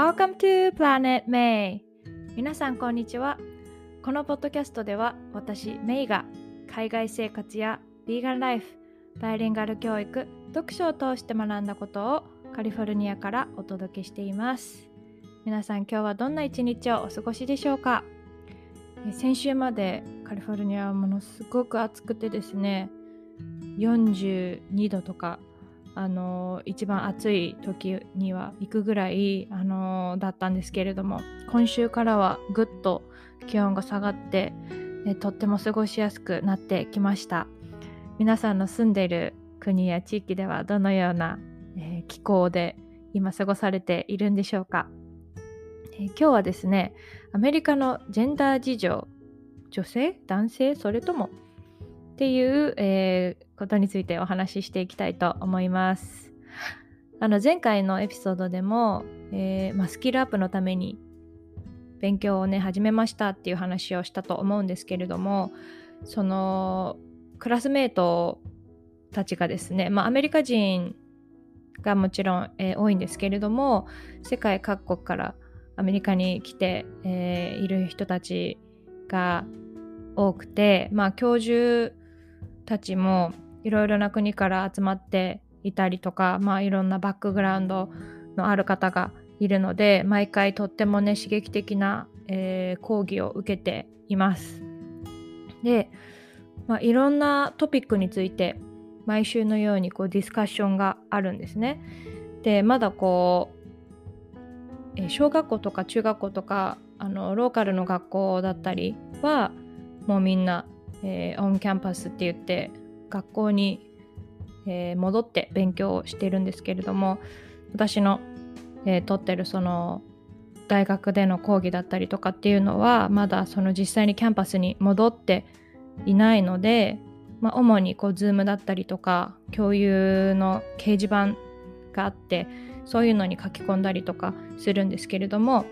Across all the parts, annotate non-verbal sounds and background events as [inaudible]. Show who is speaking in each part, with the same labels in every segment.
Speaker 1: Welcome to Planet May. 皆さんこんにちは。このポッドキャストでは私メイが海外生活やビーガンライフバイリンガル教育読書を通して学んだことをカリフォルニアからお届けしています。皆さん今日はどんな一日をお過ごしでしょうか？先週までカリフォルニアはものすごく暑くてですね42度とかあの一番暑い時には行くぐらいあのだったんですけれども今週からはぐっと気温が下がってえとっても過ごしやすくなってきました。皆さんの住んでいる国や地域ではどのような、えー、気候で今過ごされているんでしょうか、えー、今日はですねアメリカのジェンダー事情女性？男性？それともっていう、えー、ことについてお話ししていきたいと思います。あの前回のエピソードでも、えー、まあ、スキルアップのために勉強をね始めましたっていう話をしたと思うんですけれどもそのクラスメートたちがですね、まあ、アメリカ人がもちろん、えー、多いんですけれども世界各国からアメリカに来て、えー、いる人たちが多くて、まあ、教授たちもいろいろな国から集まっていたりとか、まあ、いろんなバックグラウンドのある方がいるので毎回とってもね刺激的な、えー、講義を受けています。で、まあ、いろんなトピックについて毎週のようにこうディスカッションがあるんですね。でまだこう、えー、小学校とか中学校とかあのローカルの学校だったりはもうみんな、えー、 on campus って言って学校に、えー、戻って勉強をしているんですけれども私の、えー、取ってるその大学での講義だったりとかっていうのはまだその実際にキャンパスに戻っていないので、まあ、主にこう Zoom だったりとか共有の掲示板があってそういうのに書き込んだりとかするんですけれども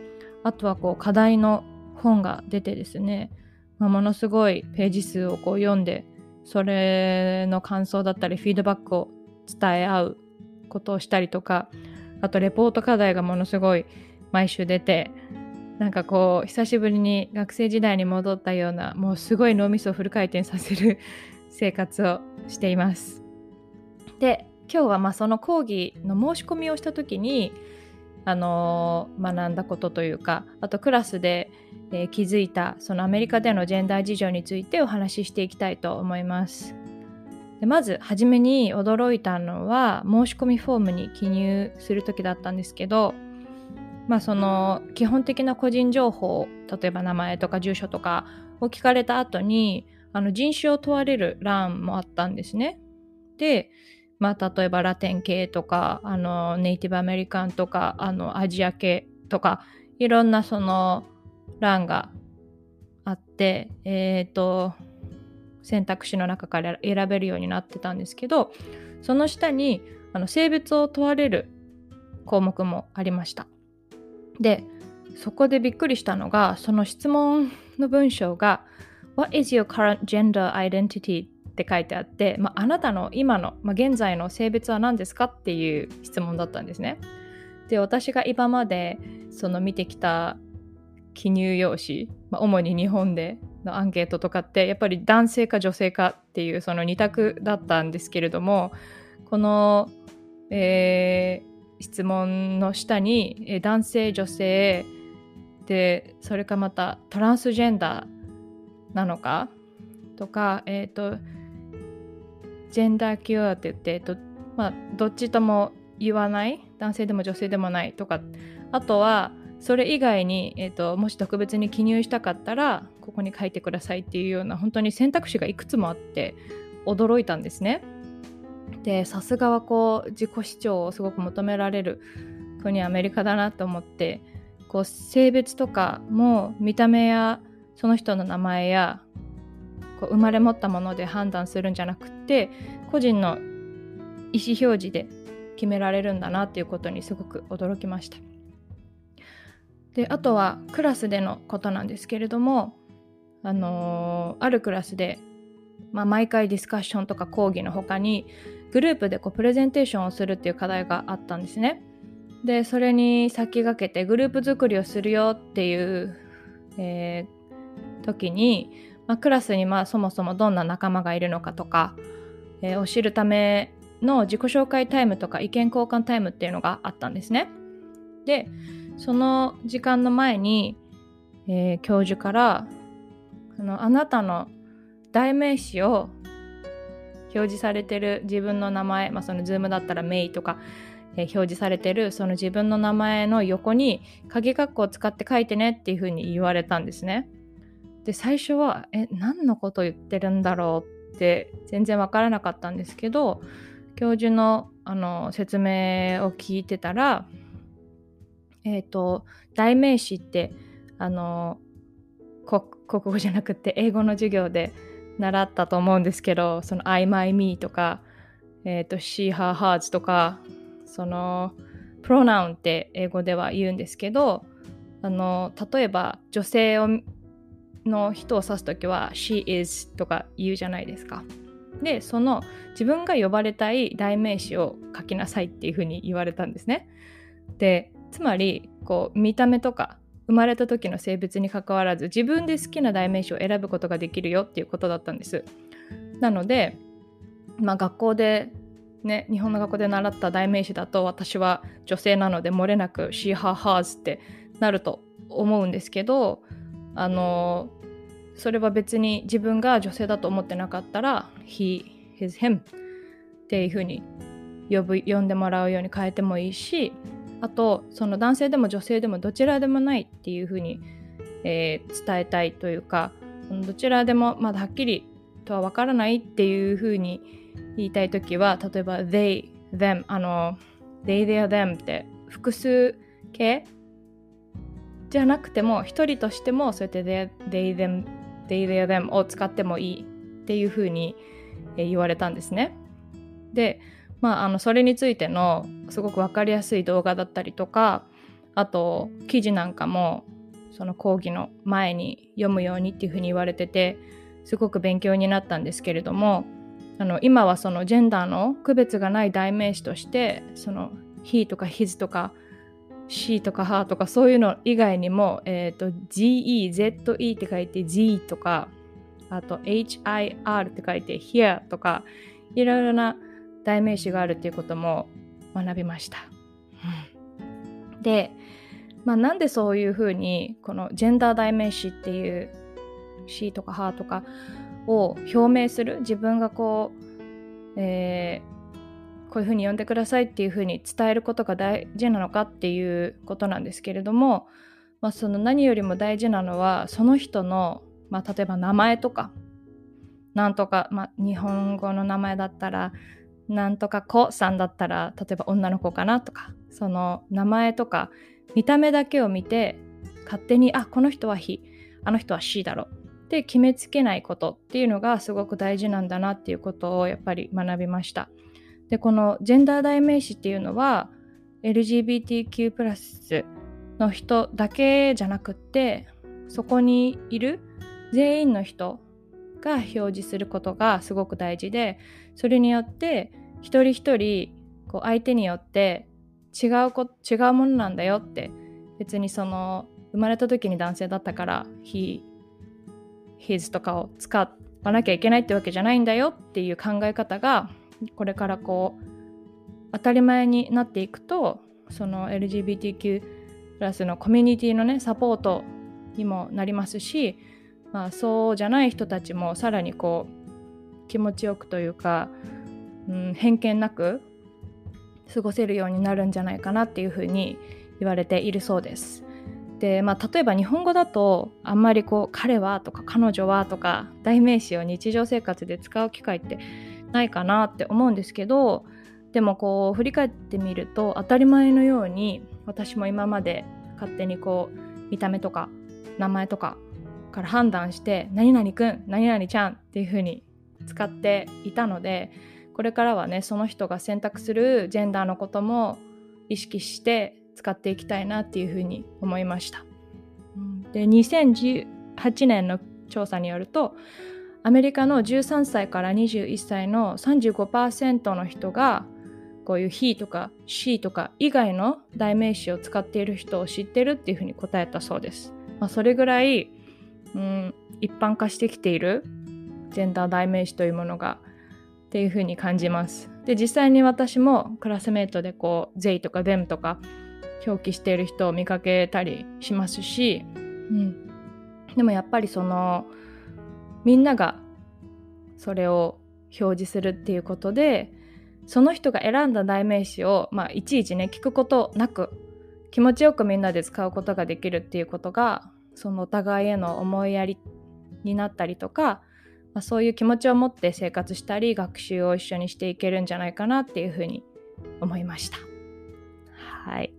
Speaker 1: あとはこう課題の本が出てですね、まあ、ものすごいページ数をこう読んでそれの感想だったりフィードバックを伝え合うことをしたりとかあとレポート課題がものすごい毎週出てなんかこう久しぶりに学生時代に戻ったようなもうすごい脳みそをフル回転させる [laughs] 生活をしています。で今日はまあその講義の申し込みをした時にあの学んだことというかあとクラスで、えー、気づいたそのアメリカでのジェンダー事情についてお話ししていきたいと思います。でまず初めに驚いたのは申し込みフォームに記入する時だったんですけどまあその基本的な個人情報例えば名前とか住所とかを聞かれた後にあの人種を問われる欄もあったんですね。でまあ、例えばラテン系とかあのネイティブアメリカンとかあのアジア系とかいろんなその欄があってえっ、ー、と選択肢の中から選べるようになってたんですけどその下にあの性別を問われる項目もありましたでそこでびっくりしたのがその質問の文章が What is your current gender identity? って書いてあって、まあ、あなたの今の、まあ、現在の性別は何ですかっていう質問だったんですね。で私が今までその見てきた記入用紙、まあ、主に日本でのアンケートとかってやっぱり男性か女性かっていうその2択だったんですけれどもこの、えー、質問の下に、え、男性女性でそれかまたトランスジェンダーなのかとか、えっ、ー、とジェンダーキュアって言って、えっとまあ、どっちとも言わない男性でも女性でもないとかあとはそれ以外に、えっと、もし特別に記入したかったらここに書いてくださいっていうような本当に選択肢がいくつもあって驚いたんですね。でさすがはこう自己主張をすごく求められる国アメリカだなと思ってこう性別とかも見た目やその人の名前やこう生まれ持ったもので判断するんじゃなくて個人の意思表示で決められるんだなっていうことにすごく驚きました。であとはクラスでのことなんですけれども、あのー、あるクラスで、まあ、毎回ディスカッションとか講義の他にグループでこうプレゼンテーションをするっていう課題があったんですね。でそれに先駆けてグループ作りをするよっていう、えー、時に、まあ、クラスにまあそもそもどんな仲間がいるのかとか、えー、を知るための自己紹介タイムとか意見交換タイムっていうのがあったんですね。でその時間の前に、えー、教授からあのあなたの代名詞を表示されてる自分の名前、まあ、その Zoom だったらメイとか、えー、表示されてるその自分の名前の横に鍵括弧を使って書いてねっていうふうに言われたんですね。で最初はえ何のこと言ってるんだろうって全然わからなかったんですけど教授のあの説明を聞いてたらえっ、ー、と代名詞ってあの国語じゃなくて英語の授業で習ったと思うんですけどその「I, my, me」とか「えーと、she, her, hers」とかそのプロナウンって英語では言うんですけどあの例えば女性をの人を指す時は「she is」とか言うじゃないですか。でその自分が呼ばれたい代名詞を書きなさいっていうふうに言われたんですね。でつまりこう見た目とか生まれた時の性別にかかわらず自分で好きな代名詞を選ぶことができるよっていうことだったんです。なので、まあ、学校でね日本の学校で習った代名詞だと私は女性なので漏れなく she, her, hers ってなると思うんですけどあのそれは別に自分が女性だと思ってなかったら he, his, him っていうふうに呼ぶ呼んでもらうように変えてもいいしあとその男性でも女性でもどちらでもないっていうふうに、えー、伝えたいというかどちらでもまだはっきりとは分からないっていうふうに言いたい時は例えば they, them あの they, their, them って複数形じゃなくても一人としてもそうやって they, they, them, they, their, them を使ってもいいっていうふうに言われたんですね。でまあ、あのそれについてのすごく分かりやすい動画だったりとかあと記事なんかもその講義の前に読むようにっていうふうに言われててすごく勉強になったんですけれどもあの今はそのジェンダーの区別がない代名詞としてその he とか his とか she とか H とかそういうの以外にも、えーと、GE、ZE って書いて Z とかあと HIR って書いて here とかいろいろな代名詞があるっていうことも学びました。で、まあ、なんでそういうふうにこのジェンダー代名詞っていう C とか H とかを表明する？自分がこう、えー、こういうふうに呼んでくださいっていうふうに伝えることが大事なのかっていうことなんですけれども、まあ、その何よりも大事なのはその人の、まあ、例えば名前とかなんとか、まあ、日本語の名前だったらなんとか子さんだったら例えば女の子かなとかその名前とか見た目だけを見て勝手にあこの人は「非」あの人は「C」だろって決めつけないことっていうのがすごく大事なんだなっていうことをやっぱり学びました。でこのジェンダー代名詞っていうのは LGBTQ+ の人だけじゃなくってそこにいる全員の人が表示することがすごく大事でそれによって一人一人こう相手によって違うこ違うものなんだよって別にその生まれた時に男性だったから he his とかを使わなきゃいけないってわけじゃないんだよっていう考え方がこれからこう当たり前になっていくとその LGBTQ+ プラスのコミュニティのねサポートにもなりますしまあ、そうじゃない人たちもさらにこう気持ちよくというか、うん、偏見なく過ごせるようになるんじゃないかなっていうふうに言われているそうです。でまあ、例えば日本語だとあんまりこう「彼は」とか「彼女は」とか代名詞を日常生活で使う機会ってないかなって思うんですけどでもこう振り返ってみると当たり前のように私も今まで勝手にこう見た目とか名前とかから判断して何々くん何々ちゃんっていう風に使っていたのでこれからはねその人が選択するジェンダーのことも意識して使っていきたいなっていう風に思いました。で2018年の調査によるとアメリカの13歳から21歳の35%の人がこういう he とか she とか以外の代名詞を使っている人を知ってるっていうふうに答えたそうです。まあ、それぐらい、うん、一般化してきているジェンダー代名詞というものがっていうふうに感じます。で実際に私もクラスメートでこう they とか them とか表記している人を見かけたりしますし、うん、でもやっぱりそのみんながそれを表示するっていうことでその人が選んだ代名詞を、まあ、いちいちね聞くことなく気持ちよくみんなで使うことができるっていうことがそのお互いへの思いやりになったりとか、まあ、そういう気持ちを持って生活したり学習を一緒にしていけるんじゃないかなっていうふうに思いました。はい。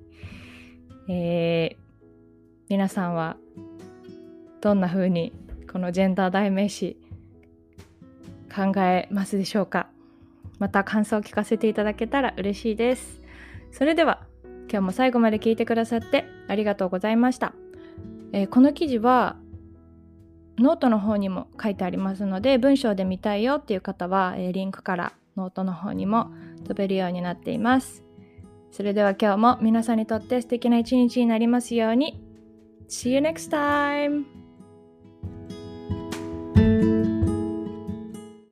Speaker 1: えー、皆さんはどんな風にこのジェンダー代名詞考えますでしょうか？また感想を聞かせていただけたら嬉しいです。それでは今日も最後まで聞いてくださってありがとうございました。えー、この記事はノートの方にも書いてありますので文章で見たいよっていう方は、えー、リンクからノートの方にも飛べるようになっています。それでは今日も皆さんにとって素敵な一日になりますように。See you next time!